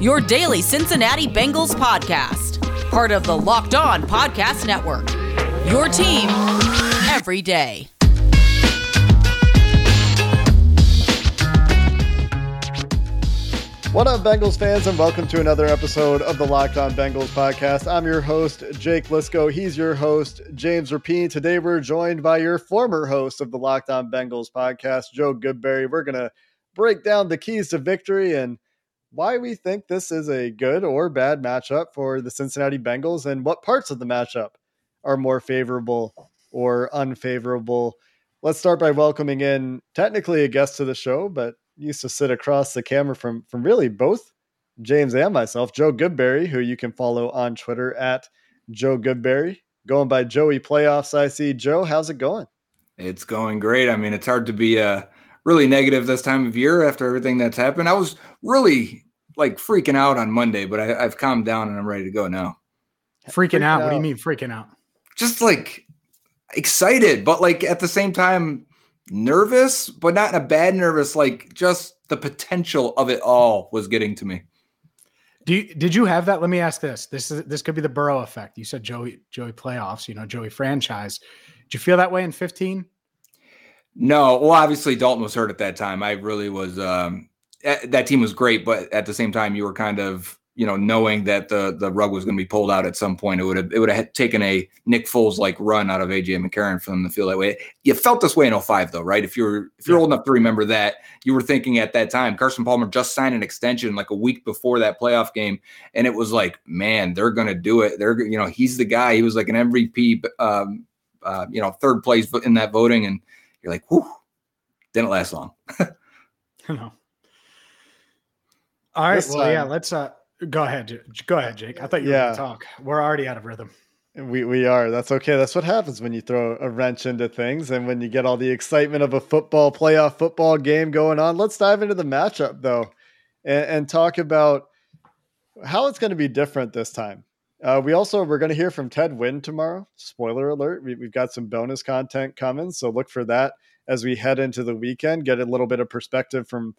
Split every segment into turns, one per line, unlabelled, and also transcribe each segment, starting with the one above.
your daily Cincinnati Bengals podcast, part of the Locked On Podcast Network. Your team every day.
What up, Bengals fans, and welcome to another episode of the Locked On Bengals podcast. I'm your host, Jake Liskow. He's your host, James Rapien. Today, we're joined by your former host of the Locked On Bengals podcast, Joe Goodberry. We're going to break down the keys to victory and why we think this is a good or bad matchup for the Cincinnati Bengals and what parts of the matchup are more favorable or unfavorable. Let's start by welcoming in technically a guest to the show, but used to sit across the camera from from really both James and myself, Joe Goodberry, who you can follow on Twitter at Joe Goodberry, going by Joey Playoffs. I see. Joe, how's it going?
It's going great. I mean, it's hard to be uh, really negative this time of year after everything that's happened. I was really like freaking out on Monday, but I, have calmed down and I'm ready to go now.
Freaking, freaking out. out? What do you mean freaking out?
Just like excited, but like at the same time, nervous, but not in a bad nervous, like just the potential of it all was getting to me.
Do you, did you have that? Let me ask this. This is this could be the Burrow effect. You said Joey Joey playoffs, you know, Joey franchise. Did you feel that way in 15?
No, well, obviously Dalton was hurt at that time. I really was. Um, that team was great, but at the same time, you were kind of you know, knowing that the the rug was going to be pulled out at some point, it would have it would have taken a Nick Foles like run out of AJ McCarron for them to feel that way. You felt this way in 05 though, right? If you're if you're yeah. old enough to remember that, you were thinking at that time, Carson Palmer just signed an extension like a week before that playoff game, and it was like, man, they're going to do it. They're you know, he's the guy. He was like an MVP, um, uh, you know, third place in that voting, and you're like, whew, didn't last long.
no. All right. This well, time, yeah. Let's uh Go ahead. Go ahead, Jake. I thought you were yeah. going to talk. We're already out of rhythm.
We we are. That's okay. That's what happens when you throw a wrench into things and when you get all the excitement of a football playoff football game going on. Let's dive into the matchup though, and, and talk about how it's going to be different this time. Uh, we also we're going to hear from Ted Nguyen tomorrow. Spoiler alert: we, we've got some bonus content coming, so look for that as we head into the weekend. Get a little bit of perspective from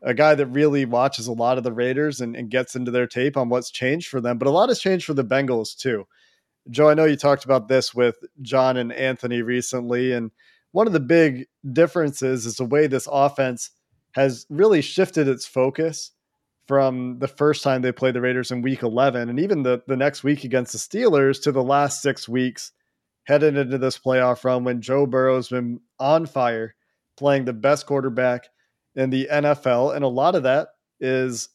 a guy that really watches a lot of the Raiders and, and, gets into their tape on what's changed for them, but a lot has changed for the Bengals too. Joe, I know you talked about this with John and Anthony recently, and one of the big differences is the way this offense has really shifted its focus from the first time they played the Raiders in week 11 and even the, the next week against the Steelers to the last six weeks headed into this playoff run when Joe Burrow's been on fire, playing the best quarterback – in the NFL. And a lot of that is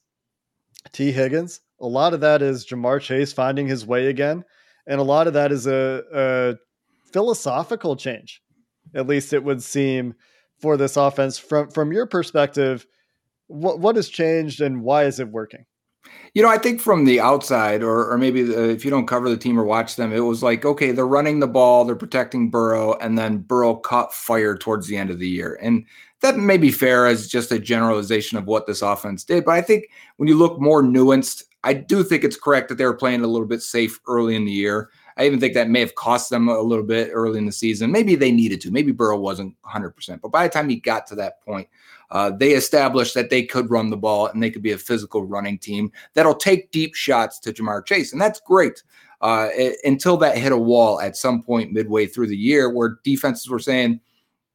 T. Higgins. A lot of that is Ja'Marr Chase finding his way again. And a lot of that is a, a philosophical change, at least it would seem, for this offense. From from your perspective, what what has changed and why is it working?
You know, I think from the outside, or or maybe the, if you don't cover the team or watch them, it was like, okay, they're running the ball, they're protecting Burrow, and then Burrow caught fire towards the end of the year. And that may be fair as just a generalization of what this offense did. But I think when you look more nuanced, I do think it's correct that they were playing a little bit safe early in the year. I even think that may have cost them a little bit early in the season. Maybe they needed to. Maybe Burrow wasn't 100%. But by the time he got to that point, uh, they established that they could run the ball and they could be a physical running team that'll take deep shots to Ja'Marr Chase. And that's great uh, it, until that hit a wall at some point midway through the year where defenses were saying,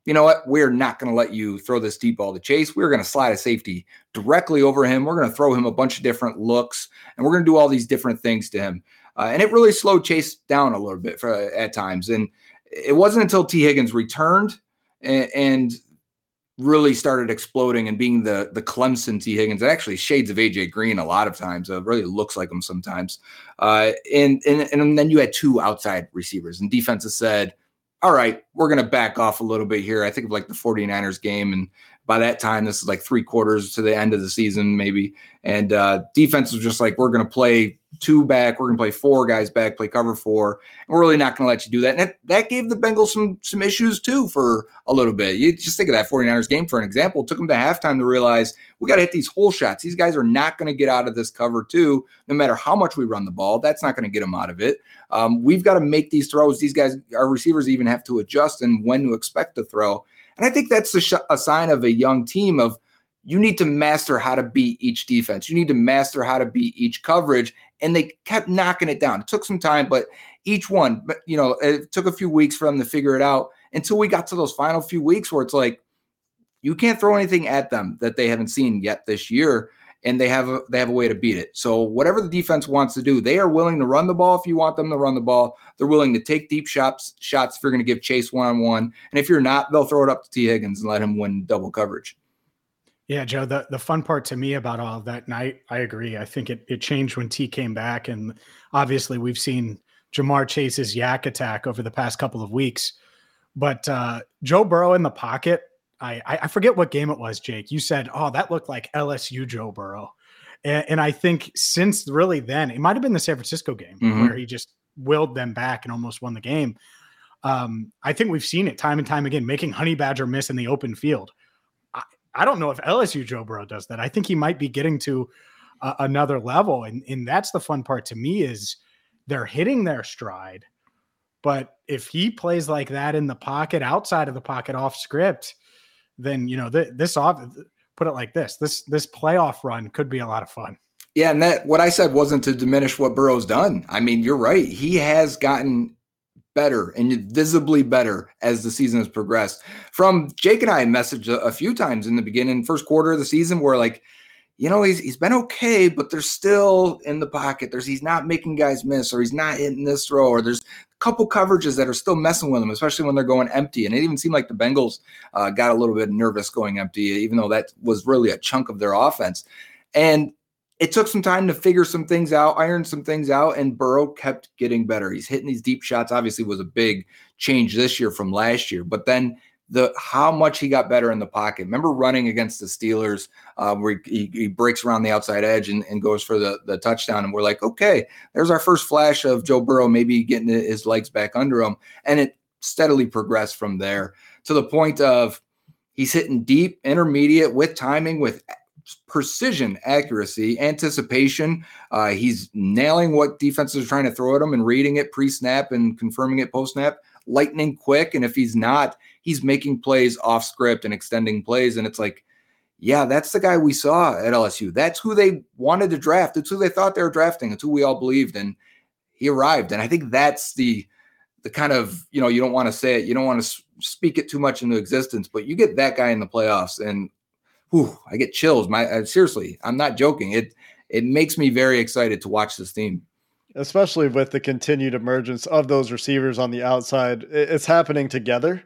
you know what? We're not going to let you throw this deep ball to Chase. We're going to slide a safety directly over him. We're going to throw him a bunch of different looks, and we're going to do all these different things to him. Uh, and it really slowed Chase down a little bit for, at times. And it wasn't until T. Higgins returned and, and, really started exploding and being the the Clemson T Higgins. Actually shades of AJ Green a lot of times. It really looks like him sometimes. Uh, and, and and then you had two outside receivers, and defenses said all right, we're going to back off a little bit here. I think of like the 49ers game and by that time, this is like three quarters to the end of the season, maybe. And uh, defense was just like, we're going to play two back, we're going to play four guys back, play cover four. And we're really not going to let you do that. And that, that gave the Bengals some some issues too for a little bit. You just think of that 49ers game for an example. It took them to halftime to realize we got to hit these hole shots. These guys are not going to get out of this cover two, no matter how much we run the ball. That's not going to get them out of it. Um, we've got to make these throws. These guys, our receivers, even have to adjust and when to expect to throw. And I think that's a, sh- a sign of a young team of you need to master how to beat each defense. You need to master how to beat each coverage. And they kept knocking it down. It took some time, but each one, but you know, it took a few weeks for them to figure it out until we got to those final few weeks where it's like you can't throw anything at them that they haven't seen yet this year and they have a they have a way to beat it. So whatever the defense wants to do, they are willing to run the ball if you want them to run the ball. They're willing to take deep shots shots if you're going to give Chase one on one, and if you're not, they'll throw it up to T Higgins and let him win double coverage.
Yeah, Joe. The the fun part to me about all of that night, I agree. I think it it changed when T came back, and obviously we've seen Ja'Marr Chase's YAC attack over the past couple of weeks. But uh, Joe Burrow in the pocket, I, I forget what game it was, Jake. You said, "Oh, that looked like LSU Joe Burrow," and, and I think since really then, it might have been the San Francisco game mm-hmm. where he just willed them back and almost won the game. Um, I think we've seen it time and time again, making Honey Badger miss in the open field. I, I don't know if LSU Joe Burrow does that. I think he might be getting to uh, another level, and and that's the fun part to me is they're hitting their stride. But if he plays like that in the pocket, outside of the pocket, off script, then you know th- this off put it like this this this playoff run could be a lot of fun.
Yeah and that what i said wasn't to diminish what burrow's done. I mean you're right. He has gotten better and visibly better as the season has progressed. From jake and i messaged a, a few times in the beginning first quarter of the season where like you know, he's he's been okay, but there's still in the pocket. There's he's not making guys miss, or he's not hitting this throw, or there's couple coverages that are still messing with them, especially when they're going empty. And it even seemed like the Bengals uh, got a little bit nervous going empty, even though that was really a chunk of their offense. And it took some time to figure some things out, iron some things out, and Burrow kept getting better. He's hitting these deep shots. Obviously, was a big change this year from last year, but then the how much he got better in the pocket. Remember running against the Steelers uh, where he, he, breaks around the outside edge and, and goes for the, the touchdown. And we're like, okay, there's our first flash of Joe Burrow maybe getting his legs back under him. And it steadily progressed from there to the point of he's hitting deep, intermediate with timing, with precision, accuracy, anticipation. Uh, he's nailing what defenses are trying to throw at him and reading it pre snap and confirming it post snap lightning quick. And if he's not, he's making plays off script and extending plays. And it's like, yeah, that's the guy we saw at LSU. That's who they wanted to draft. It's who they thought they were drafting. It's who we all believed. And he arrived. And I think that's the the kind of you know you don't want to say it, you don't want to speak it too much into existence, but you get that guy in the playoffs, and whew, I get chills. My uh, seriously, I'm not joking. It it makes me very excited to watch this team
especially with the continued emergence of those receivers on the outside. It's happening together.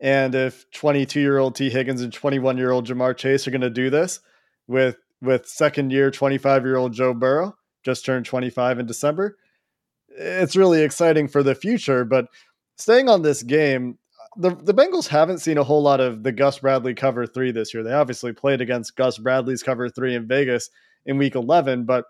And if 22 year old T. Higgins and 21 year old Ja'Marr Chase are going to do this with with second year 25 year old Joe Burrow, just turned 25 in December, it's really exciting for the future. But staying on this game, the, the Bengals haven't seen a whole lot of the Gus Bradley cover three this year. They obviously played against Gus Bradley's cover three in Vegas in week 11, but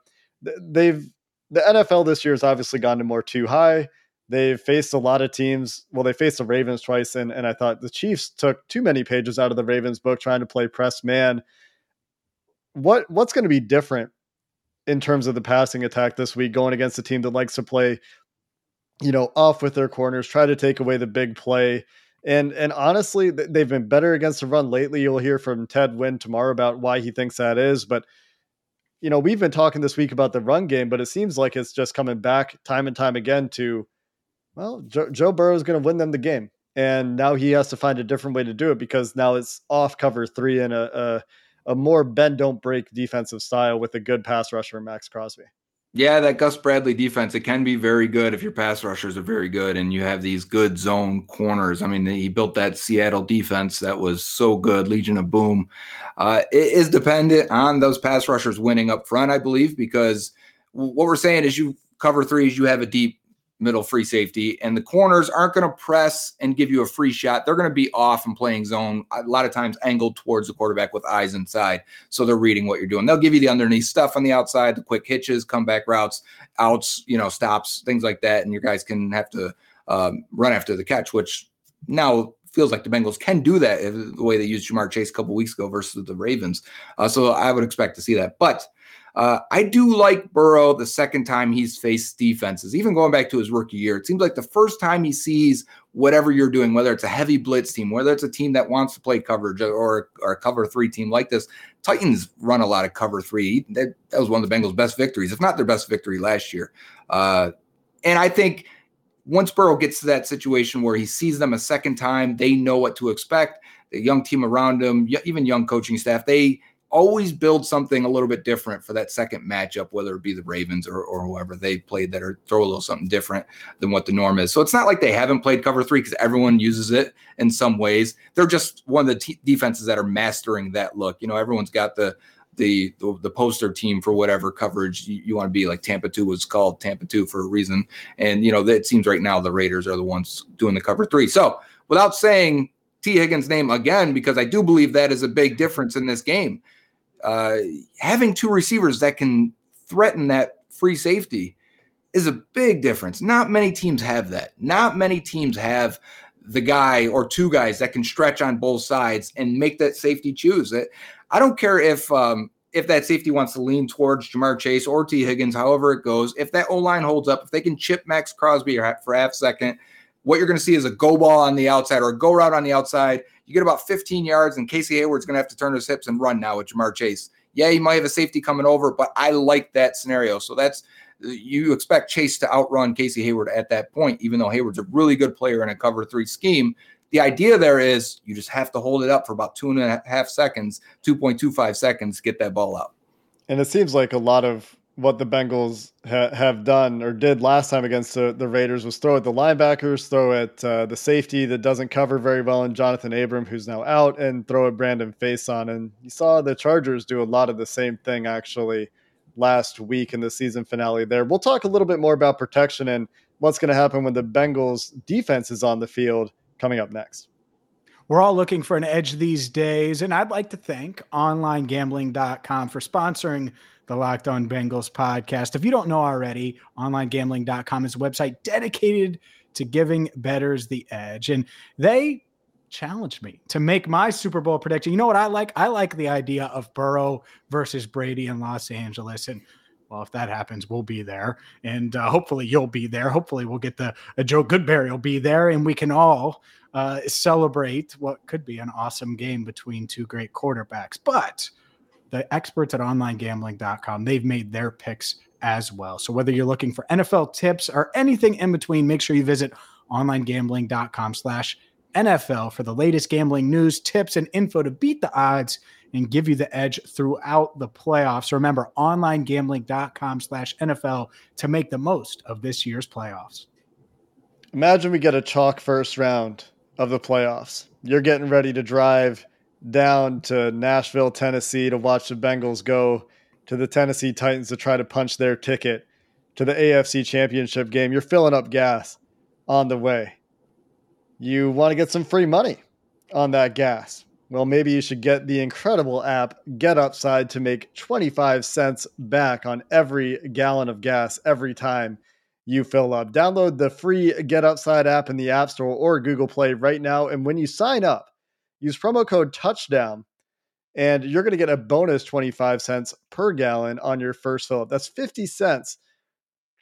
they've the NFL this year has obviously gone to more two high. They've faced a lot of teams. Well, they faced the Ravens twice, and, and I thought the Chiefs took too many pages out of the Ravens book trying to play press man. What what's going to be different in terms of the passing attack this week, going against a team that likes to play, you know, off with their corners, try to take away the big play. And and honestly, they've been better against the run lately. You'll hear from Ted Nguyen tomorrow about why he thinks that is, but you know, we've been talking this week about the run game, but it seems like it's just coming back time and time again to, well, Joe, Joe Burrow is going to win them the game. And now he has to find a different way to do it because now it's off cover three in a, a, a more bend don't break defensive style with a good pass rusher, Maxx Crosby.
Yeah, that Gus Bradley defense, it can be very good if your pass rushers are very good and you have these good zone corners. I mean, he built that Seattle defense that was so good, Legion of Boom. Uh, it is dependent on those pass rushers winning up front, I believe, because what we're saying is you cover threes, you have a deep middle free safety, and the corners aren't going to press and give you a free shot. They're going to be off and playing zone a lot of times angled towards the quarterback with eyes inside. So they're reading what you're doing. They'll give you the underneath stuff on the outside, the quick hitches, comeback routes, outs, you know, stops, things like that. And your guys can have to um, run after the catch, which now feels like the Bengals can do that the way they used Ja'Marr Chase a couple weeks ago versus the Ravens. Uh, so I would expect to see that. But uh, I do like Burrow the second time he's faced defenses, even going back to his rookie year. It seems like the first time he sees whatever you're doing, whether it's a heavy blitz team, whether it's a team that wants to play coverage or, or a cover three team like this, Titans run a lot of cover three. That, that was one of the Bengals' best victories, if not their best victory last year. Uh, and I think once Burrow gets to that situation where he sees them a second time, they know what to expect. The young team around him, even young coaching staff, they always build something a little bit different for that second matchup, whether it be the Ravens or, or whoever they played that or throw a little something different than what the norm is. So it's not like they haven't played cover three because everyone uses it in some ways. They're just one of the t- defenses that are mastering that look. You know, everyone's got the the, the, poster team for whatever coverage you, you, want to be. Like Tampa two was called Tampa two for a reason, and you know it seems right now the Raiders are the ones doing the cover three. So without saying T Higgins' name again, because I do believe that is a big difference in this game. Uh, having two receivers that can threaten that free safety is a big difference. Not many teams have that. Not many teams have the guy or two guys that can stretch on both sides and make that safety choose. it. I don't care if um, if that safety wants to lean towards Ja'Marr Chase or T Higgins, however it goes. If that O line holds up, if they can chip Maxx Crosby for half second, what you're going to see is a go ball on the outside or a go route on the outside. You get about 15 yards, and Casey Hayward's going to have to turn his hips and run now with Ja'Marr Chase. Yeah, he might have a safety coming over, but I like that scenario. So that's you expect Chase to outrun Casey Hayward at that point, even though Hayward's a really good player in a cover three scheme the idea there is you just have to hold it up for about two and a half seconds, 2.25 seconds get that ball out.
And it seems like a lot of what the Bengals ha- have done or did last time against the, the, Raiders was throw at the linebackers, throw at uh, the safety that doesn't cover very well in Jonathan Abram, who's now out, and throw at Brandon Facyson. And you saw the Chargers do a lot of the same thing actually last week in the season finale there. We'll talk a little bit more about protection and what's going to happen when the Bengals defense is on the field coming up next.
We're all looking for an edge these days, and I'd like to thank onlinegambling.com for sponsoring the Locked On Bengals podcast. If you don't know already, onlinegambling.com is a website dedicated to giving betters the edge, and they challenged me to make my Super Bowl prediction. You know what I like? I like the idea of Burrow versus Brady in Los Angeles, and well, if that happens, we'll be there, and uh, hopefully you'll be there. Hopefully we'll get the uh, Joe Goodberry will be there, and we can all uh, celebrate what could be an awesome game between two great quarterbacks. But the experts at OnlineGambling.com they've made their picks as well. So whether you're looking for NFL tips or anything in between, make sure you visit OnlineGambling.com/slash NFL for the latest gambling news, tips, and info to beat the odds and give you the edge throughout the playoffs. Remember, onlinegambling.com slash NFL to make the most of this year's playoffs.
Imagine we get a chalk first round of the playoffs. You're getting ready to drive down to Nashville, Tennessee to watch the Bengals go to the Tennessee Titans to try to punch their ticket to the AFC Championship game. You're filling up gas on the way. You want to get some free money on that gas. Well, maybe you should get the incredible app Get Upside to make 25 cents back on every gallon of gas every time you fill up. Download the free Get Upside app in the App Store or Google Play right now. And when you sign up, use promo code touchdown and you're going to get a bonus 25 cents per gallon on your first fill up. That's 50 cents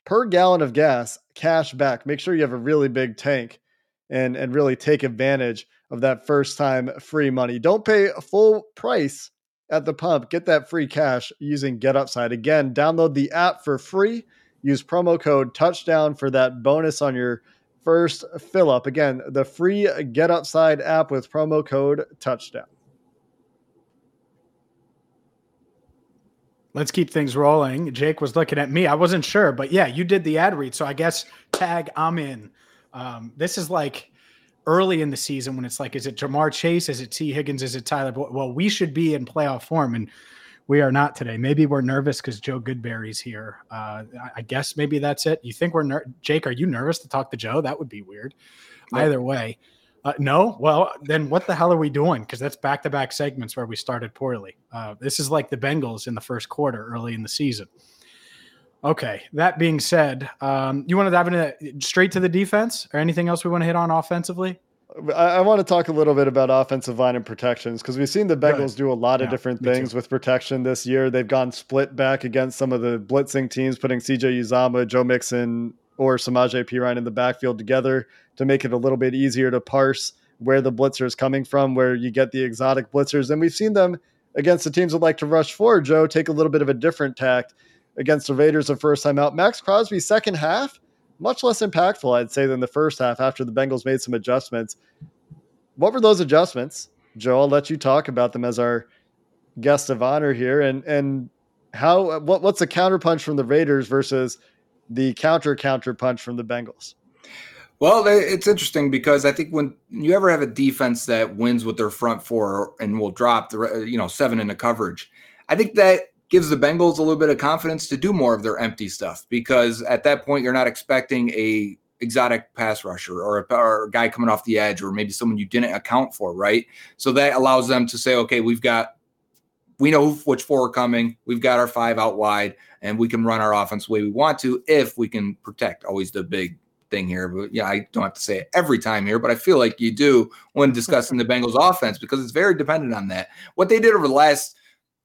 per gallon of gas cash back. Make sure you have a really big tank and, and really take advantage of that first time free money. Don't pay a full price at the pump. Get that free cash using Get Upside. Again, download the app for free. Use promo code touchdown for that bonus on your first fill up. Again, the free Get Upside app with promo code touchdown.
Let's keep things rolling. Jake was looking at me. I wasn't sure, but yeah, you did the ad read. So I guess tag I'm in. Um, this is like early in the season when it's like, is it Ja'Marr Chase? Is it T. Higgins? Is it Tyler? Well, we should be in playoff form. And We are not today. Maybe we're nervous because Joe Goodberry's here. Uh, I guess maybe that's it. You think we're ner- Jake? Are you nervous to talk to Joe? That would be weird. Nope. Either way, uh, no. Well, then what the hell are we doing? Because that's back to back segments where we started poorly. Uh, this is like the Bengals in the first quarter early in the season. Okay. That being said, um, you want to dive into straight to the defense or anything else we want to hit on offensively?
I, I want to talk a little bit about offensive line and protections because we've seen the Bengals do a lot of yeah, different things with protection this year. They've gone split back against some of the blitzing teams, putting CJ Uzomah, Joe Mixon, or Samaje Perine in the backfield together to make it a little bit easier to parse where the blitzer is coming from, where you get the exotic blitzers. And we've seen them against the teams that like to rush forward, Joe, take a little bit of a different tact against the Raiders the first time out. Maxx Crosby, second half, much less impactful, I'd say, than the first half after the Bengals made some adjustments. What were those adjustments? Joe, I'll let you talk about them as our guest of honor here. And and how what what's the counterpunch from the Raiders versus the counter counterpunch from the Bengals?
Well, it's interesting because I think when you ever have a defense that wins with their front four and will drop the you know seven into coverage, I think that gives the Bengals a little bit of confidence to do more of their empty stuff because at that point you're not expecting a exotic pass rusher or a, or a guy coming off the edge or maybe someone you didn't account for, right? So that allows them to say, okay, we've got we know which four are coming. We've got our five out wide, and we can run our offense the way we want to if we can protect. Always the big thing here. But yeah, I don't have to say it every time here, but I feel like you do when discussing the Bengals offense because it's very dependent on that. What they did over the last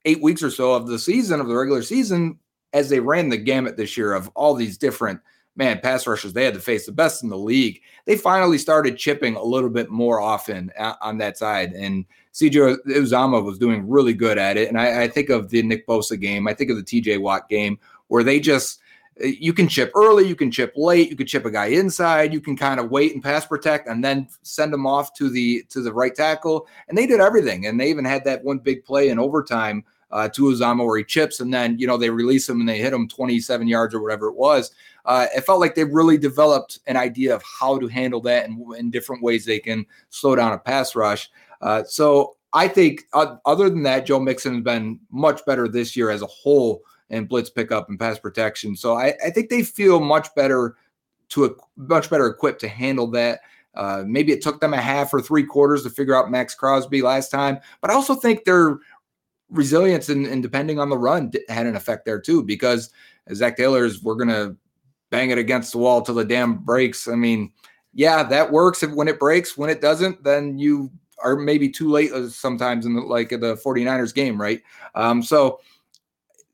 eight weeks or so of the season, of the regular season, as they ran the gamut this year of all these different man pass rushers they had to face the best in the league they finally started chipping a little bit more often on that side and CJ Uzomah was doing really good at it and I, I think of the Nick Bosa game I think of the TJ Watt game where they just eh, you can chip early, you can chip late, you can chip a guy inside, you can kind of wait and pass protect and then send them off to the to the right tackle. And they did everything. And they even had that one big play in overtime uh, to Uzomah where he chips and then you know they release him and they hit him 27 yards or whatever it was. Uh, it felt like they really developed an idea of how to handle that and in different ways they can slow down a pass rush. Uh, so I think uh, other than that, Joe Mixon has been much better this year as a whole in blitz pickup and pass protection. So I, I think they feel much better to a much better equipped to handle that. Uh, maybe it took them a half or three quarters to figure out Maxx Crosby last time, but I also think their resilience and, and depending on the run had an effect there too. Because Zac Taylor's, we're gonna bang it against the wall till the dam breaks. I mean, yeah, that works if when it breaks. When it doesn't, then you are maybe too late uh, sometimes in the like the 49ers game, right? Um, so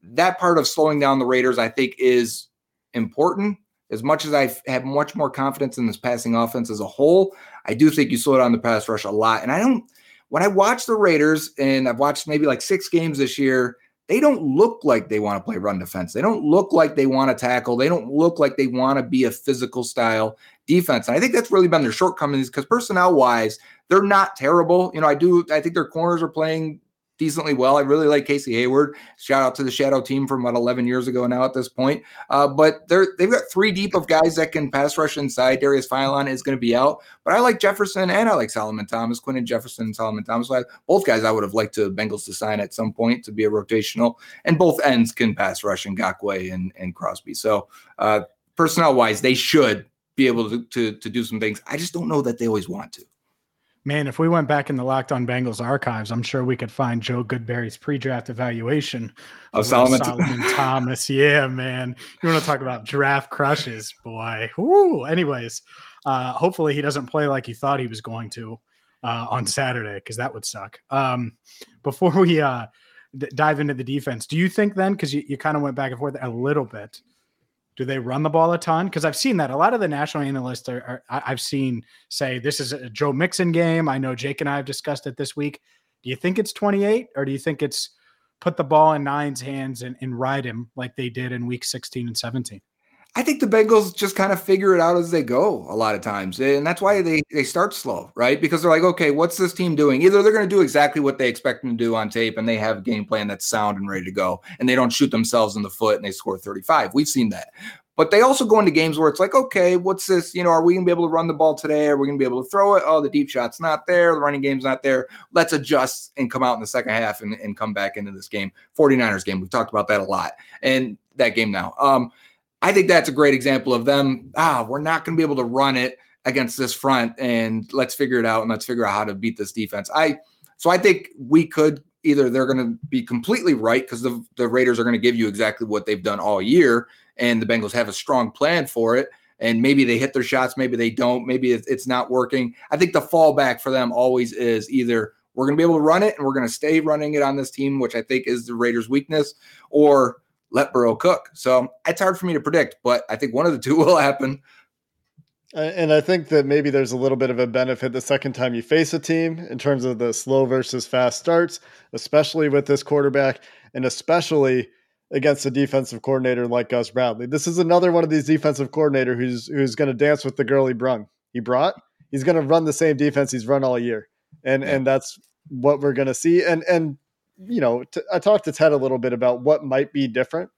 that part of slowing down the Raiders, I think, is important. As much as I have much more confidence in this passing offense as a whole, I do think you slow down the pass rush a lot. And I don't, when I watch the Raiders, and I've watched maybe like six games this year, they don't look like they want to play run defense. They don't look like they want to tackle. They don't look like they want to be a physical style defense. And I think that's really been their shortcomings because personnel wise, they're not terrible. You know, I do, I think their corners are playing decently well. I really like Casey Hayward. Shout out to the Shadow team from about 11 years ago now at this point. Uh, but they're they've got three deep of guys that can pass rush inside. Darius Philon is going to be out, but I like Jefferson and I like Solomon Thomas, Quinton Jefferson and Solomon Thomas. both guys I would have liked to Bengals to sign at some point to be a rotational, and both ends can pass rush Ngakoue and and Crosby. So uh, personnel wise, they should be able to, to to do some things. I just don't know that they always want to.
Man, if we went back in the Locked On Bengals archives, I'm sure we could find Joe Goodberry's pre-draft evaluation
of Solomon,
Solomon Thomas. Yeah, man. You want to talk about draft crushes, boy. Woo. Anyways, uh, hopefully he doesn't play like he thought he was going to uh, on Saturday because that would suck. Um, before we uh, d- dive into the defense, do you think then, because you, you kind of went back and forth a little bit, do they run the ball a ton? Because I've seen that a lot of the national analysts are, are, I've seen say this is a Joe Mixon game. I know Jake and I have discussed it this week. Do you think it's 28 or do you think it's put the ball in Nine's hands and, and ride him like they did in week 16 and 17?
I think the Bengals just kind of figure it out as they go a lot of times. And that's why they, they start slow, right? Because they're like, okay, what's this team doing? Either they're going to do exactly what they expect them to do on tape and they have a game plan that's sound and ready to go, and they don't shoot themselves in the foot and they score 35. We've seen that. But they also go into games where it's like, okay, what's this? You know, are we going to be able to run the ball today? Are we going to be able to throw it? Oh, the deep shot's not there. The running game's not there. Let's adjust and come out in the second half and, and come back into this game. 49ers game. We've talked about that a lot. And that game now. Um, I think that's a great example of them. Ah, we're not going to be able to run it against this front, and let's figure it out and let's figure out how to beat this defense. I so I think we could either they're going to be completely right because the, the Raiders are going to give you exactly what they've done all year, and the Bengals have a strong plan for it. And maybe they hit their shots, maybe they don't, maybe it's not working. I think the fallback for them always is either we're going to be able to run it and we're going to stay running it on this team, which I think is the Raiders' weakness, or let Burrow cook. So it's hard for me to predict, but I think one of the two will happen.
And I think that maybe there's a little bit of a benefit the second time you face a team in terms of the slow versus fast starts, especially with this quarterback, and especially against a defensive coordinator like Gus Bradley. This is another one of these defensive coordinator who's who's going to dance with the girl he brung. He brought. He's going to run the same defense he's run all year, and yeah. and that's what we're going to see. And and you know, t- I talked to Ted a little bit about what might be different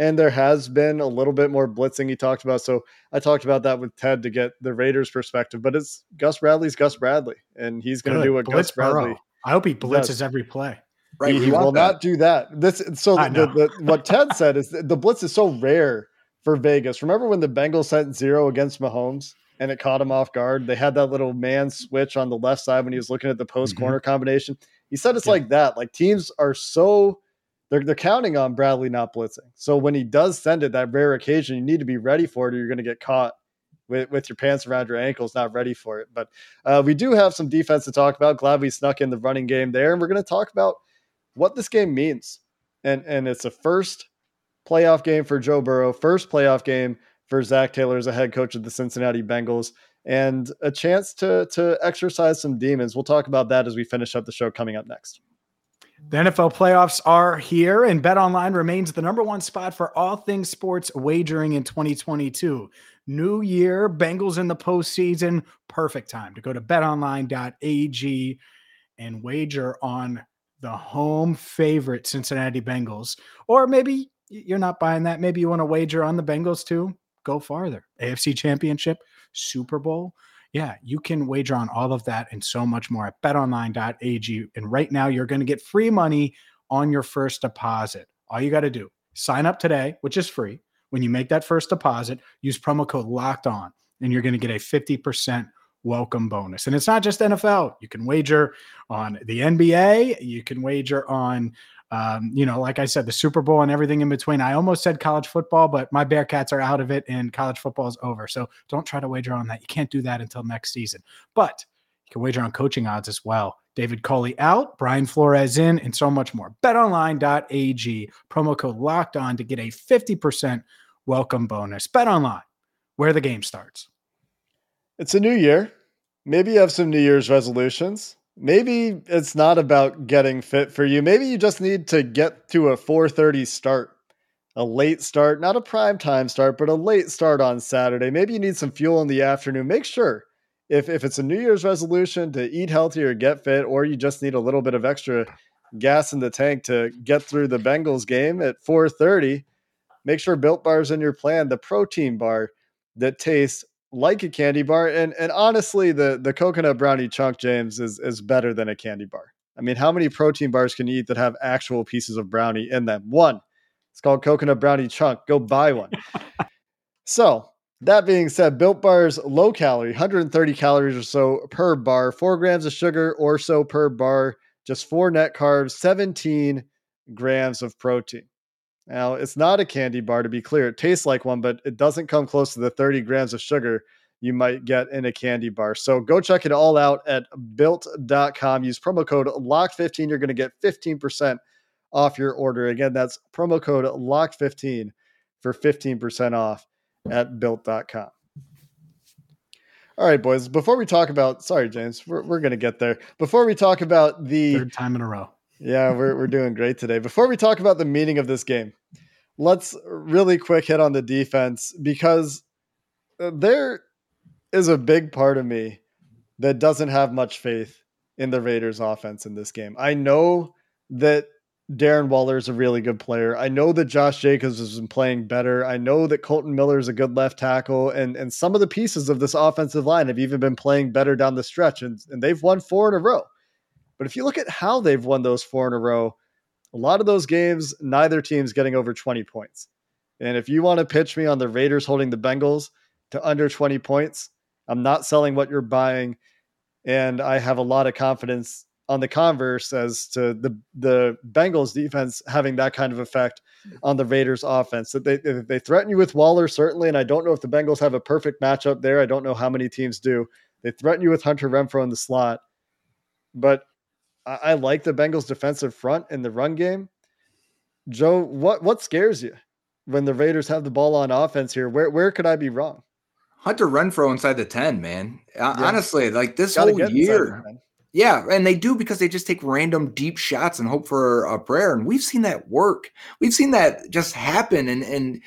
and there has been a little bit more blitzing he talked about. So I talked about that with Ted to get the Raiders perspective, but it's Gus Bradley's Gus Bradley, and he's going to do what Blitz Gus Bradley.
Burrow. I hope he blitzes does. every play.
Right, he, he will that. not do that. This so the, the, what Ted said is the blitz is so rare for Vegas. Remember when the Bengals sent zero against Mahomes and it caught him off guard? They had that little man switch on the left side when he was looking at the post corner mm-hmm. combination. He said it's yeah. like that. Like teams are so they're they're counting on Bradley not blitzing. So when he does send it, that rare occasion, you need to be ready for it, or you're going to get caught with, with your pants around your ankles, not ready for it. But uh, we do have some defense to talk about. Glad we snuck in the running game there, and we're going to talk about what this game means. And and it's a first playoff game for Joe Burrow, first playoff game for Zac Taylor as a head coach of the Cincinnati Bengals, and a chance to to exercise some demons. We'll talk about that as we finish up the show coming up next.
The NFL playoffs are here, and BetOnline remains the number one spot for all things sports wagering in 2022. New year, Bengals in the postseason. Perfect time to go to betonline.ag and wager on the home favorite Cincinnati Bengals. Or maybe you're not buying that. Maybe you want to wager on the Bengals too. Go farther. AFC Championship, Super Bowl yeah, you can wager on all of that and so much more at betonline.ag. And right now, you're going to get free money on your first deposit. All you got to do, sign up today, which is free. When you make that first deposit, use promo code locked on, and you're going to get a 50% welcome bonus. And it's not just NFL. You can wager on the NBA, you can wager on um, you know, like I said, the Super Bowl and everything in between. I almost said college football, but my Bearcats are out of it and college football is over. So don't try to wager on that. You can't do that until next season. But you can wager on coaching odds as well. David Culley out, Brian Flores in, and so much more. BetOnline.ag, promo code locked on to get a 50% welcome bonus. BetOnline, where the game starts.
It's a new year. Maybe you have some New Year's resolutions maybe it's not about getting fit for you. Maybe you just need to get to a 4:30 start. A late start, not a prime time start, but a late start on Saturday. Maybe you need some fuel in the afternoon. Make sure if if it's a New Year's resolution to eat healthy or get fit or you just need a little bit of extra gas in the tank to get through the Bengals game at 4:30, make sure Built Bar's in your plan, the protein bar that tastes like a candy bar. And and honestly, the the coconut brownie chunk, James, is is better than a candy bar. I mean, how many protein bars can you eat that have actual pieces of brownie in them? One. It's called coconut brownie chunk. Go buy one. so that being said, Built Bars low calorie, 130 calories or so per bar, four grams of sugar or so per bar, just four net carbs, 17 grams of protein. Now, it's not a candy bar to be clear. It tastes like one, but it doesn't come close to the 30 grams of sugar you might get in a candy bar. So go check it all out at built.com. Use promo code LOCK15. You're going to get 15% off your order. Again, that's promo code LOCK15 for 15% off at built.com. All right, boys. Before we talk about, sorry, James, we're, we're going to get there. Before we talk about the
third time in a row,
yeah, we're we're doing great today. Before we talk about the meaning of this game, let's really quick hit on the defense because uh, there is a big part of me that doesn't have much faith in the Raiders offense in this game. I know that Darren Waller is a really good player. I know that Josh Jacobs has been playing better. I know that Kolton Miller is a good left tackle, and and some of the pieces of this offensive line have even been playing better down the stretch, and, and they've won four in a row. But if you look at how they've won those four in a row, a lot of those games, neither team's getting over 20 points. And if you want to pitch me on the Raiders holding the Bengals to under 20 points, I'm not selling what you're buying. And I have a lot of confidence on the converse as to the the Bengals defense having that kind of effect on the Raiders offense. That they they threaten you with Waller certainly, and I don't know if the Bengals have a perfect matchup there. I don't know how many teams do. They threaten you with Hunter Renfrow in the slot, but I, I like the Bengals defensive front in the run game. Joe, what what scares you when the Raiders have the ball on offense here? Where where could I be wrong?
Hunter Renfrow inside the 10, man. Yeah. Honestly, like this whole year. Yeah, and they do because they just take random deep shots and hope for a prayer. And we've seen that work. We've seen that just happen. And and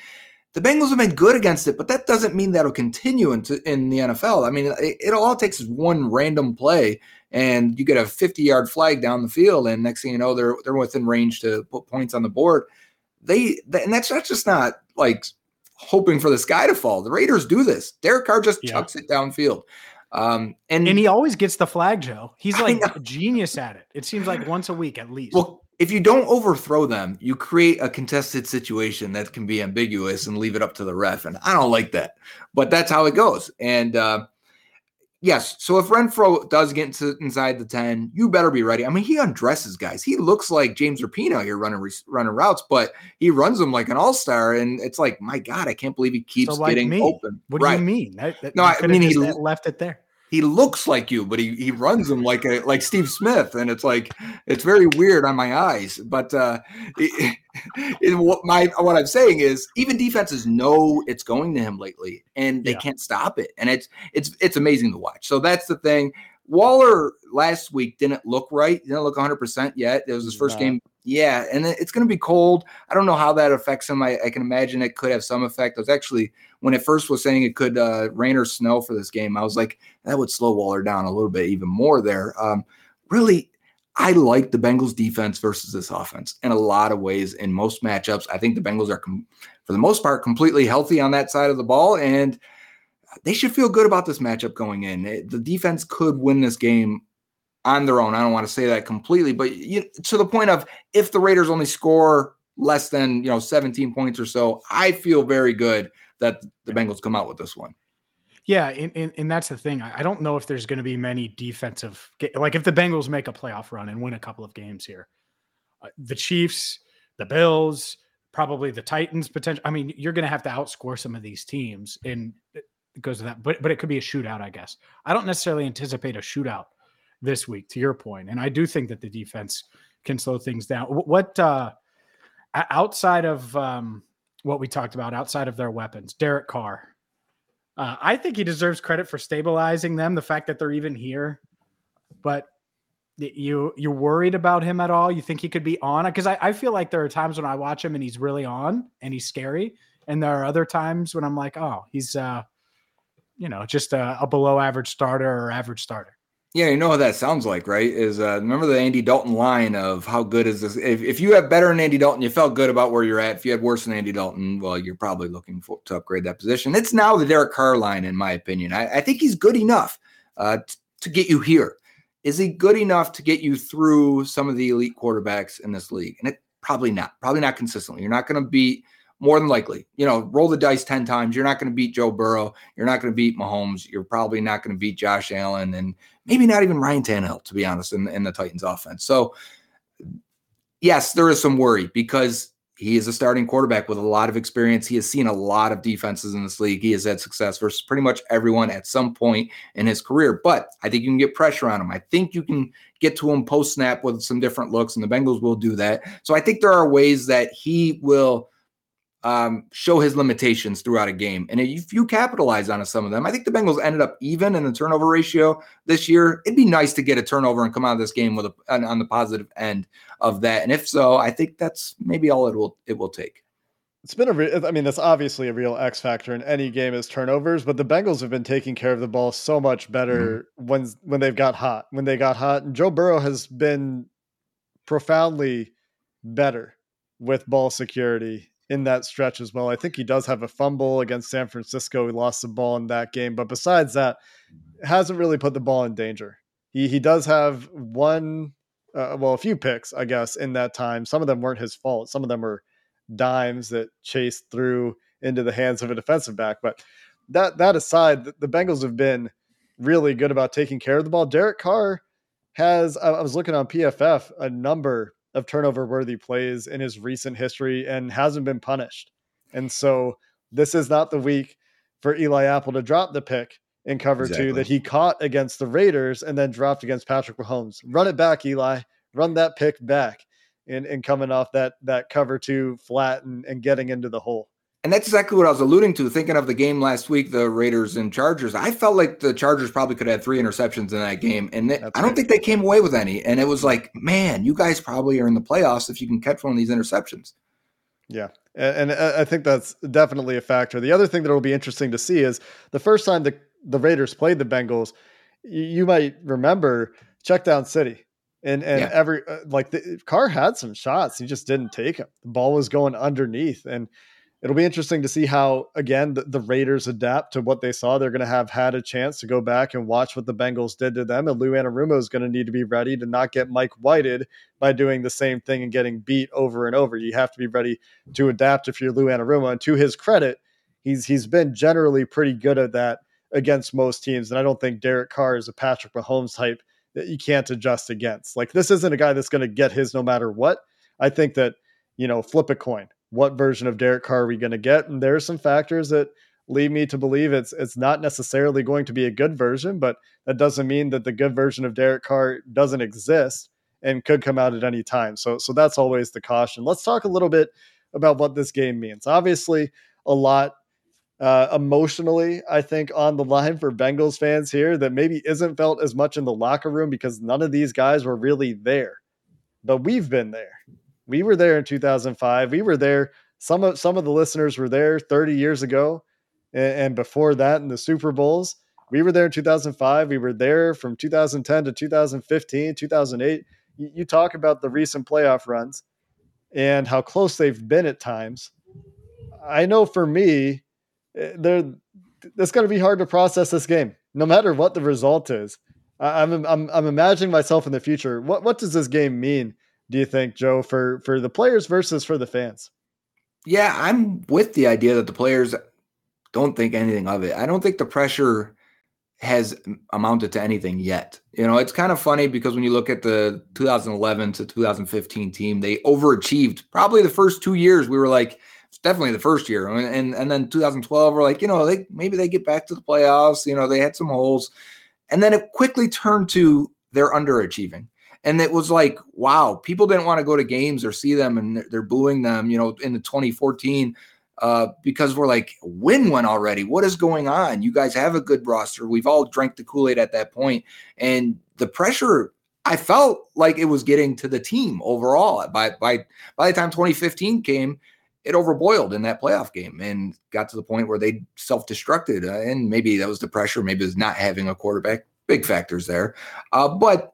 the Bengals have been good against it, but that doesn't mean that'll continue into in the NFL. I mean, it, it all takes is one random play, and you get a 50 yard flag down the field, and next thing you know, they're they're within range to put points on the board. They, and that's that's just not like hoping for the sky to fall. The Raiders do this. Derek Carr just yeah. chucks it downfield. Um, and,
and he always gets the flag, Joe. He's like a genius at it. It seems like once a week at least.
Well, if you don't overthrow them, you create a contested situation that can be ambiguous and leave it up to the ref. And I don't like that, but that's how it goes. And uh, yes, so if Renfrow does get into, inside the 10, you better be ready. I mean, he undresses guys. He looks like James Rapien here running running routes, but he runs them like an all-star. And it's like, my God, I can't believe he keeps so like getting me. open.
What right. do you mean? That, that, no, I mean, he left it there
he looks like you, but he he runs them like a like Steve Smith, and it's like it's very weird on my eyes. But uh, it, it, what my what I'm saying is, even defenses know it's going to him lately, and they yeah. can't stop it, and it's it's it's amazing to watch. So that's the thing. Waller last week didn't look right. Didn't look 100 percent yet. It was his first no. game. Yeah, and it's going to be cold. I don't know how that affects him. I, I, can imagine it could have some effect. I was actually when it first was saying it could uh, rain or snow for this game, I was like, that would slow Waller down a little bit even more there. Um, really, I like the Bengals defense versus this offense in a lot of ways. In most matchups, I think the Bengals are, com- for the most part, completely healthy on that side of the ball, and they should feel good about this matchup going in. It, the defense could win this game on their own. I don't want to say that completely, but you, to the point of if the Raiders only score less than you know 17 points or so, I feel very good that the Bengals come out with this one.
Yeah, and, and, and that's the thing. I don't know if there's going to be many defensive like if the Bengals make a playoff run and win a couple of games here, uh, the Chiefs, the Bills, probably the Titans. Potential. I mean, you're going to have to outscore some of these teams, and it goes to that. But but it could be a shootout, I guess. I don't necessarily anticipate a shootout this week. To your point, and I do think that the defense can slow things down. What uh, outside of um, what we talked about outside of their weapons. Derek Carr. Uh, I think he deserves credit for stabilizing them. The fact that they're even here, but you you worried about him at all? You think he could be on? Because I, I feel like there are times when I watch him and he's really on and he's scary, and there are other times when I'm like, oh, he's uh, you know, just a, a below average starter or average starter.
Yeah, you know what that sounds like, right? Is uh, remember the Andy Dalton line of how good is this? If, if you have better than Andy Dalton, you felt good about where you're at. If you had worse than Andy Dalton, well, you're probably looking for, to upgrade that position. It's now the Derek Carr line, in my opinion. I, I think he's good enough uh, t- to get you here. Is he good enough to get you through some of the elite quarterbacks in this league? And it probably not. Probably not consistently. You're not going to beat more than likely. You know, roll the dice 10 times. You're not going to beat Joe Burrow. You're not going to beat Mahomes. You're probably not going to beat Josh Allen and maybe not even Ryan Tannehill, to be honest, in, in the Titans offense. So, yes, there is some worry because he is a starting quarterback with a lot of experience. He has seen a lot of defenses in this league. He has had success versus pretty much everyone at some point in his career. But I think you can get pressure on him. I think you can get to him post snap with some different looks, and the Bengals will do that. So I think there are ways that he will um, show his limitations throughout a game. And if you capitalize on some of them, I think the Bengals ended up even in the turnover ratio this year. It'd be nice to get a turnover and come out of this game with a on the positive end of that. And if so, I think that's maybe all it will it will take.
It's been a, re- I mean, that's obviously a real X factor in any game is turnovers, but the Bengals have been taking care of the ball so much better mm-hmm. when when they've got hot. When they got hot, and Joe Burrow has been profoundly better with ball security in that stretch as well. I think he does have a fumble against San Francisco. He lost the ball in that game, but besides that, hasn't really put the ball in danger. He he does have one, uh, well, a few picks, I guess, in that time. Some of them weren't his fault. Some of them were dimes that chased through into the hands of a defensive back. But that that aside, the, Bengals have been really good about taking care of the ball. Derek Carr has. I was looking on PFF a number of turnover worthy plays in his recent history and hasn't been punished. And so this is not the week for Eli Apple to drop the pick in cover exactly. two that he caught against the Raiders and then dropped against Patrick Mahomes. Run it back, Eli. Run that pick back and, and coming off that that cover two flat and, and getting into the hole.
And that's exactly what I was alluding to. Thinking of the game last week, the Raiders and Chargers, I felt like the Chargers probably could have had three interceptions in that game, and they, I don't right. think they came away with any. And it was like, man, you guys probably are in the playoffs if you can catch one of these interceptions.
Yeah, and, and I think that's definitely a factor. The other thing that will be interesting to see is the first time the the Raiders played the Bengals. You might remember check down city and and yeah. every uh, like the Carr had some shots, he just didn't take them. The ball was going underneath, and it'll be interesting to see how again the, the Raiders adapt to what they saw. They're going to have had a chance to go back and watch what the Bengals did to them, and Lou Anarumo is going to need to be ready to not get Mike Whited by doing the same thing and getting beat over and over. You have to be ready to adapt if you're Lou Anarumo, and to his credit, he's he's been generally pretty good at that against most teams. And I don't think Derek Carr is a Patrick Mahomes type that you can't adjust against. Like this isn't a guy that's going to get his no matter what. I think that, you know, flip a coin. What version of Derek Carr are we going to get? And there are some factors that lead me to believe it's it's not necessarily going to be a good version, but that doesn't mean that the good version of Derek Carr doesn't exist and could come out at any time. So so that's always the caution. Let's talk a little bit about what this game means. Obviously, a lot uh, emotionally, I think, on the line for Bengals fans here that maybe isn't felt as much in the locker room because none of these guys were really there. But we've been there. We were there in 2005. We were there. Some of some of the listeners were there 30 years ago, and, and before that in the Super Bowls. We were there in 2005. We were there from 2010 to 2015, 2008. You, you talk about the recent playoff runs and how close they've been at times. I know for me, Eh, they're it's going to be hard to process this game, no matter what the result is. I'm I'm I'm imagining myself in the future. What what does this game mean? Do you think, Joe, for for the players versus for the fans?
Yeah, I'm with the idea that the players don't think anything of it. I don't think the pressure has amounted to anything yet. You know, it's kind of funny because when you look at the 2011 to 2015 team, they overachieved. Probably the first two years, we were like, it's definitely the first year, and and, and then 2012, we're like, you know, they maybe they get back to the playoffs. You know, they had some holes, and then it quickly turned to they're underachieving. And it was like, wow, people didn't want to go to games or see them, and they're booing them. You know, in the 2014 uh, because we're like, win one already. What is going on? You guys have a good roster. We've all drank the Kool Aid at that point, and the pressure. I felt like it was getting to the team overall. By by by the time 2015 came, it overboiled in that playoff game and got to the point where they self-destructed. Uh, and maybe that was the pressure. Maybe it was not having a quarterback. Big factors there. Uh, but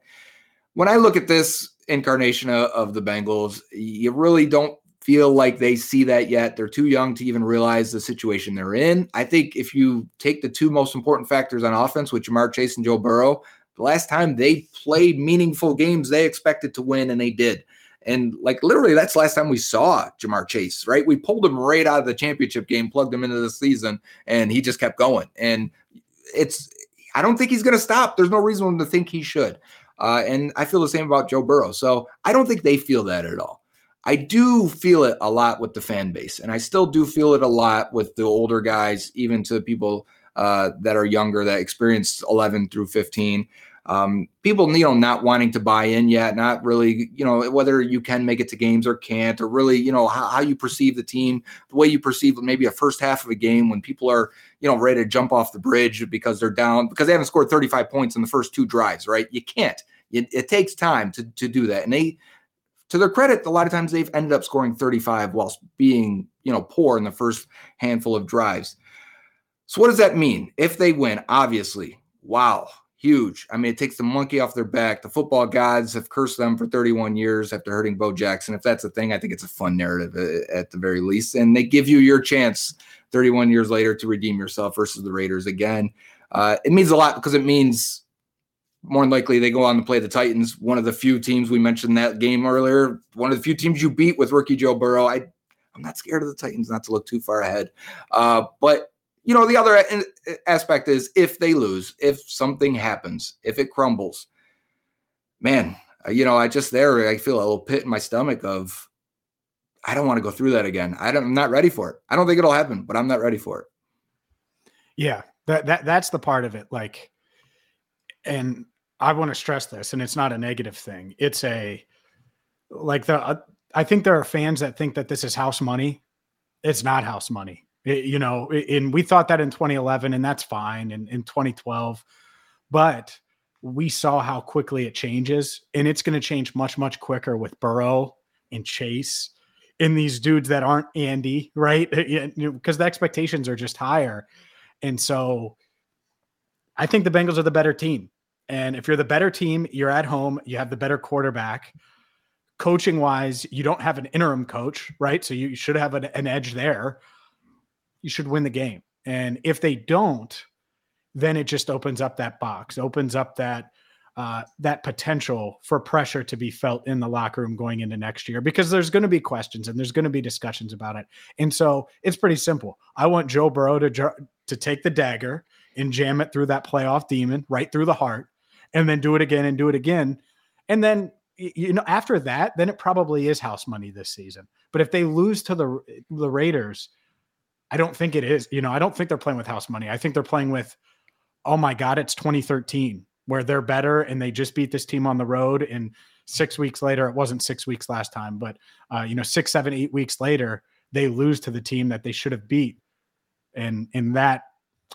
when I look at this incarnation of, the Bengals, you really don't feel like they see that yet. They're too young to even realize the situation they're in. I think if you take the two most important factors on offense, which Ja'Marr Chase and Joe Burrow, the last time they played meaningful games, they expected to win, and they did. And like literally, that's last time we saw Ja'Marr Chase, right? We pulled him right out of the championship game, plugged him into the season, and he just kept going. And it's, I don't think he's going to stop. There's no reason to think he should. Uh, and I feel the same about Joe Burrow. So I don't think they feel that at all. I do feel it a lot with the fan base, and I still do feel it a lot with the older guys, even to the people uh, that are younger that experienced 11 through 15 um, people, you know, not wanting to buy in yet, not really, you know, whether you can make it to games or can't, or really, you know, how, how, you perceive the team, the way you perceive maybe a first half of a game when people are, you know, ready to jump off the bridge because they're down, because they haven't scored 35 points in the first two drives, right? You can't. It, it takes time to, to do that. And they, to their credit, a lot of times they've ended up scoring 35 whilst being, you know, poor in the first handful of drives. So what does that mean? If they win, obviously, wow, huge. I mean, it takes the monkey off their back. The football gods have cursed them for 31 years after hurting Bo Jackson. If that's a thing, I think it's a fun narrative uh, at the very least. And they give you your chance 31 years later to redeem yourself versus the Raiders again. Uh, it means a lot because it means more than likely they go on to play the Titans, one of the few teams we mentioned that game earlier, one of the few teams you beat with rookie Joe Burrow. I, I'm not scared of the Titans, not to look too far ahead. Uh, but, you know, the other aspect is if they lose, if something happens, if it crumbles, man, uh, you know, I just there, I feel a little pit in my stomach of, I don't want to go through that again. I don't, I'm not ready for it. I don't think it'll happen, but I'm not ready for it.
Yeah, that that that's the part of it. Like, and I want to stress this, and it's not a negative thing. It's a like the uh, I think there are fans that think that this is house money. It's not house money. It, you know, and we thought that in 2011, and that's fine. And in 2012, but we saw how quickly it changes, and it's going to change much much quicker with Burrow and Chase and these dudes that aren't Andy, right? Because the expectations are just higher, and so I think the Bengals are the better team. And if you're the better team, you're at home, you have the better quarterback. Coaching wise, you don't have an interim coach, right? So you should have an, an edge there. You should win the game. And if they don't, then it just opens up that box, opens up that uh, that potential for pressure to be felt in the locker room going into next year because there's going to be questions and there's going to be discussions about it. And so it's pretty simple. I want Joe Burrow to to take the dagger and jam it through that playoff demon right through the heart and then do it again and do it again. And then you know after that, then it probably is house money this season. But if they lose to the the Raiders, I don't think it is. You know, I don't think they're playing with house money. I think they're playing with, oh my God, it's 2013 where they're better and they just beat this team on the road. And six weeks later, it wasn't six weeks last time, but uh, you know, six, seven, eight weeks later, they lose to the team that they should have beat. And in that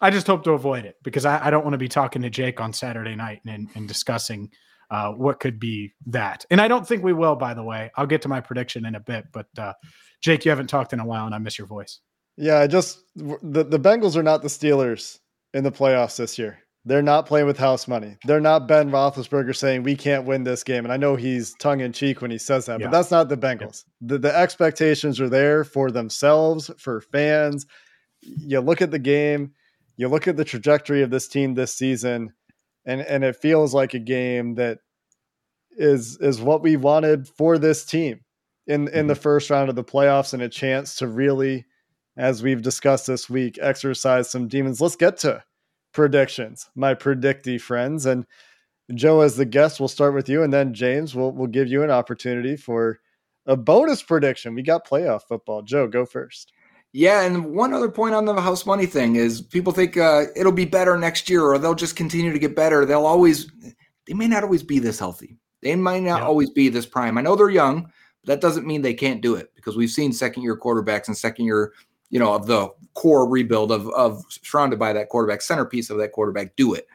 I just hope to avoid it because I, I don't want to be talking to Jake on Saturday night and, and discussing uh, what could be that. And I don't think we will, by the way. I'll get to my prediction in a bit. But uh, Jake, you haven't talked in a while and I miss your voice.
Yeah, I just the, the Bengals are not the Steelers in the playoffs this year. They're not playing with house money. They're not Ben Roethlisberger saying we can't win this game. And I know he's tongue in cheek when he says that, yeah. but that's not the Bengals. Yeah. The, the expectations are there for themselves, for fans. You look at the game you look at the trajectory of this team this season, and and it feels like a game that is is what we wanted for this team in in the mm-hmm. first round of the playoffs and a chance to really as we've discussed this week exercise some demons let's get to predictions my predicty friends and joe as the guest we'll start with you and then james will will give you an opportunity for a bonus prediction we got playoff football joe go first
yeah, and one other point on the house money thing is people think uh, it'll be better next year, or they'll just continue to get better. They'll always, they may not always be this healthy. They might not yeah. always be this prime. I know they're young, but that doesn't mean they can't do it because we've seen second year quarterbacks and second year, you know, of the core rebuild of of surrounded by that quarterback, centerpiece of that quarterback, do it.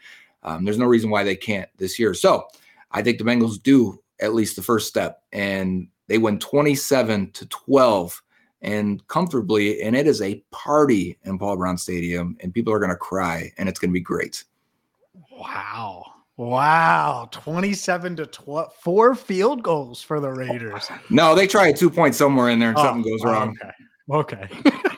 Um, there's no reason why they can't this year. So I think the Bengals do at least the first step, and they win 27 to 12 and comfortably. And it is a party in Paul Brown Stadium, and people are going to cry, and it's going to be great.
Wow. Wow, 27 to 12, four field goals for the Raiders.
No, they try a two point somewhere in there and oh, something goes wrong.
Okay. Okay.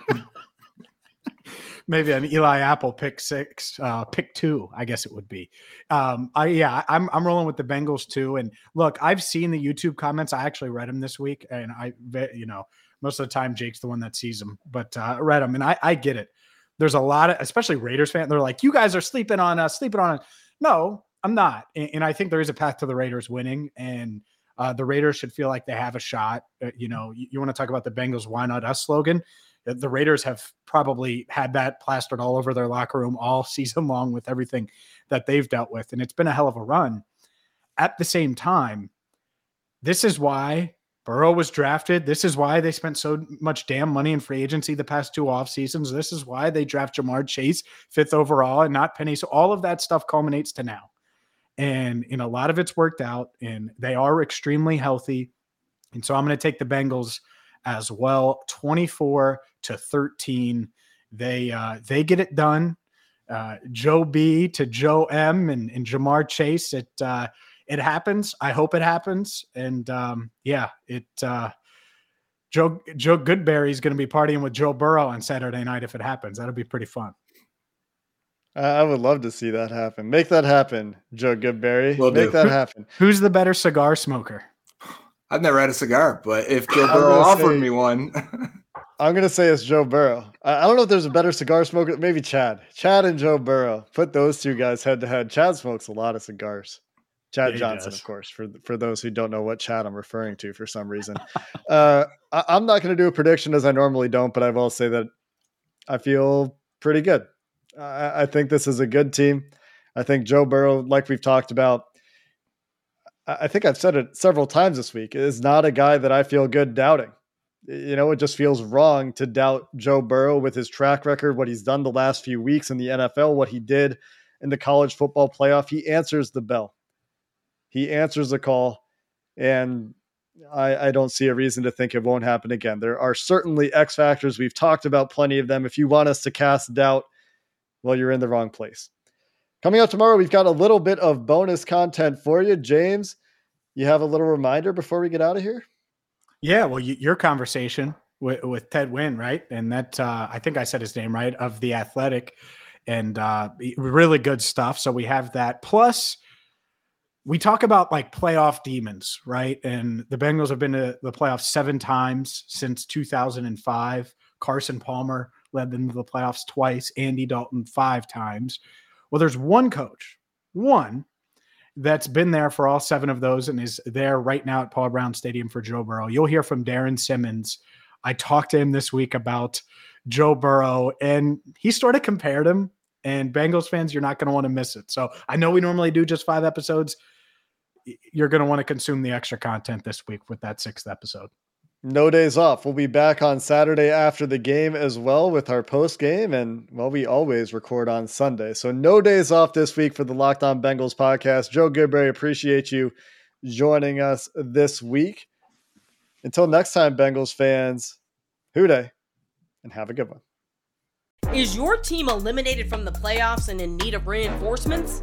Maybe an Eli Apple pick six, uh, pick two, I guess it would be. Um, I yeah, I'm I'm rolling with the Bengals too. And look, I've seen the YouTube comments. I actually read them this week, and I, you know, most of the time, Jake's the one that sees them, but uh, read them, and I, I get it. There's a lot of, especially Raiders fans. They're like, "You guys are sleeping on us, sleeping on us." No, I'm not, and, and I think there is a path to the Raiders winning, and uh, the Raiders should feel like they have a shot. Uh, you know, you, you want to talk about the Bengals "Why not us" slogan? The Raiders have probably had that plastered all over their locker room all season long with everything that they've dealt with, and it's been a hell of a run. At the same time, this is why Burrow was drafted. This is why they spent so much damn money in free agency the past two off seasons. This is why they draft Ja'Marr Chase fifth overall and not Penei. So all of that stuff culminates to now. And in a lot of it's worked out and they are extremely healthy. And so I'm going to take the Bengals as well. 24 to 13. They uh they get it done. uh, Joe B to Joe M and, and Ja'Marr Chase. It uh, it happens. I hope it happens. And um, yeah, it uh, Joe Joe Goodberry is going to be partying with Joe Burrow on Saturday night if it happens. That'll be pretty fun.
I would love to see that happen. Make that happen, Joe Goodberry. We'll Make do. that happen.
Who's the better cigar smoker?
I've never had a cigar, but if Joe Burrow offered say, me one,
I'm gonna say it's Joe Burrow. I, I, don't know if there's a better cigar smoker. Maybe Chad. Chad and Joe Burrow. Put those two guys head to head. Chad smokes a lot of cigars. Chad yeah, Johnson, of course, for for those who don't know what Chad I'm referring to for some reason. uh, I, I'm not going to do a prediction as I normally don't, but I will say that I feel pretty good. I, I think this is a good team. I think Joe Burrow, like we've talked about, I think I've said it several times this week, is not a guy that I feel good doubting. You know, it just feels wrong to doubt Joe Burrow with his track record, what he's done the last few weeks in the NFL, what he did in the college football playoff. He answers the bell, he answers the call, and I, I, don't see a reason to think it won't happen again. There are certainly X factors. We've talked about plenty of them. If you want us to cast doubt, well, you're in the wrong place. Coming up tomorrow, we've got a little bit of bonus content for you. James, you have a little reminder before we get out of here?
Yeah, well, your conversation with, with Ted Nguyen, right? And that, uh, I think I said his name right, of The Athletic, and uh, really good stuff. So we have that. Plus, we talk about like playoff demons, right? And the Bengals have been to the playoffs seven times since 2005. Carson Palmer led them to the playoffs twice, Andy Dalton five times. Well, there's one coach, one that's been there for all seven of those and is there right now at Paul Brown Stadium for Joe Burrow. You'll hear from Darrin Simmons. I talked to him this week about Joe Burrow, and he sort of compared him. And Bengals fans, you're not going to want to miss it. So I know we normally do just five episodes. You're going to want to consume the extra content this week with that sixth episode.
No days off. We'll be back on Saturday after the game as well with our post game. And well, we always record on Sunday. So no days off this week for the Locked On Bengals podcast. Joe Goodberry, appreciate you joining us this week. Until next time, Bengals fans, Who Dey, and have a good one.
Is your team eliminated from the playoffs and in need of reinforcements?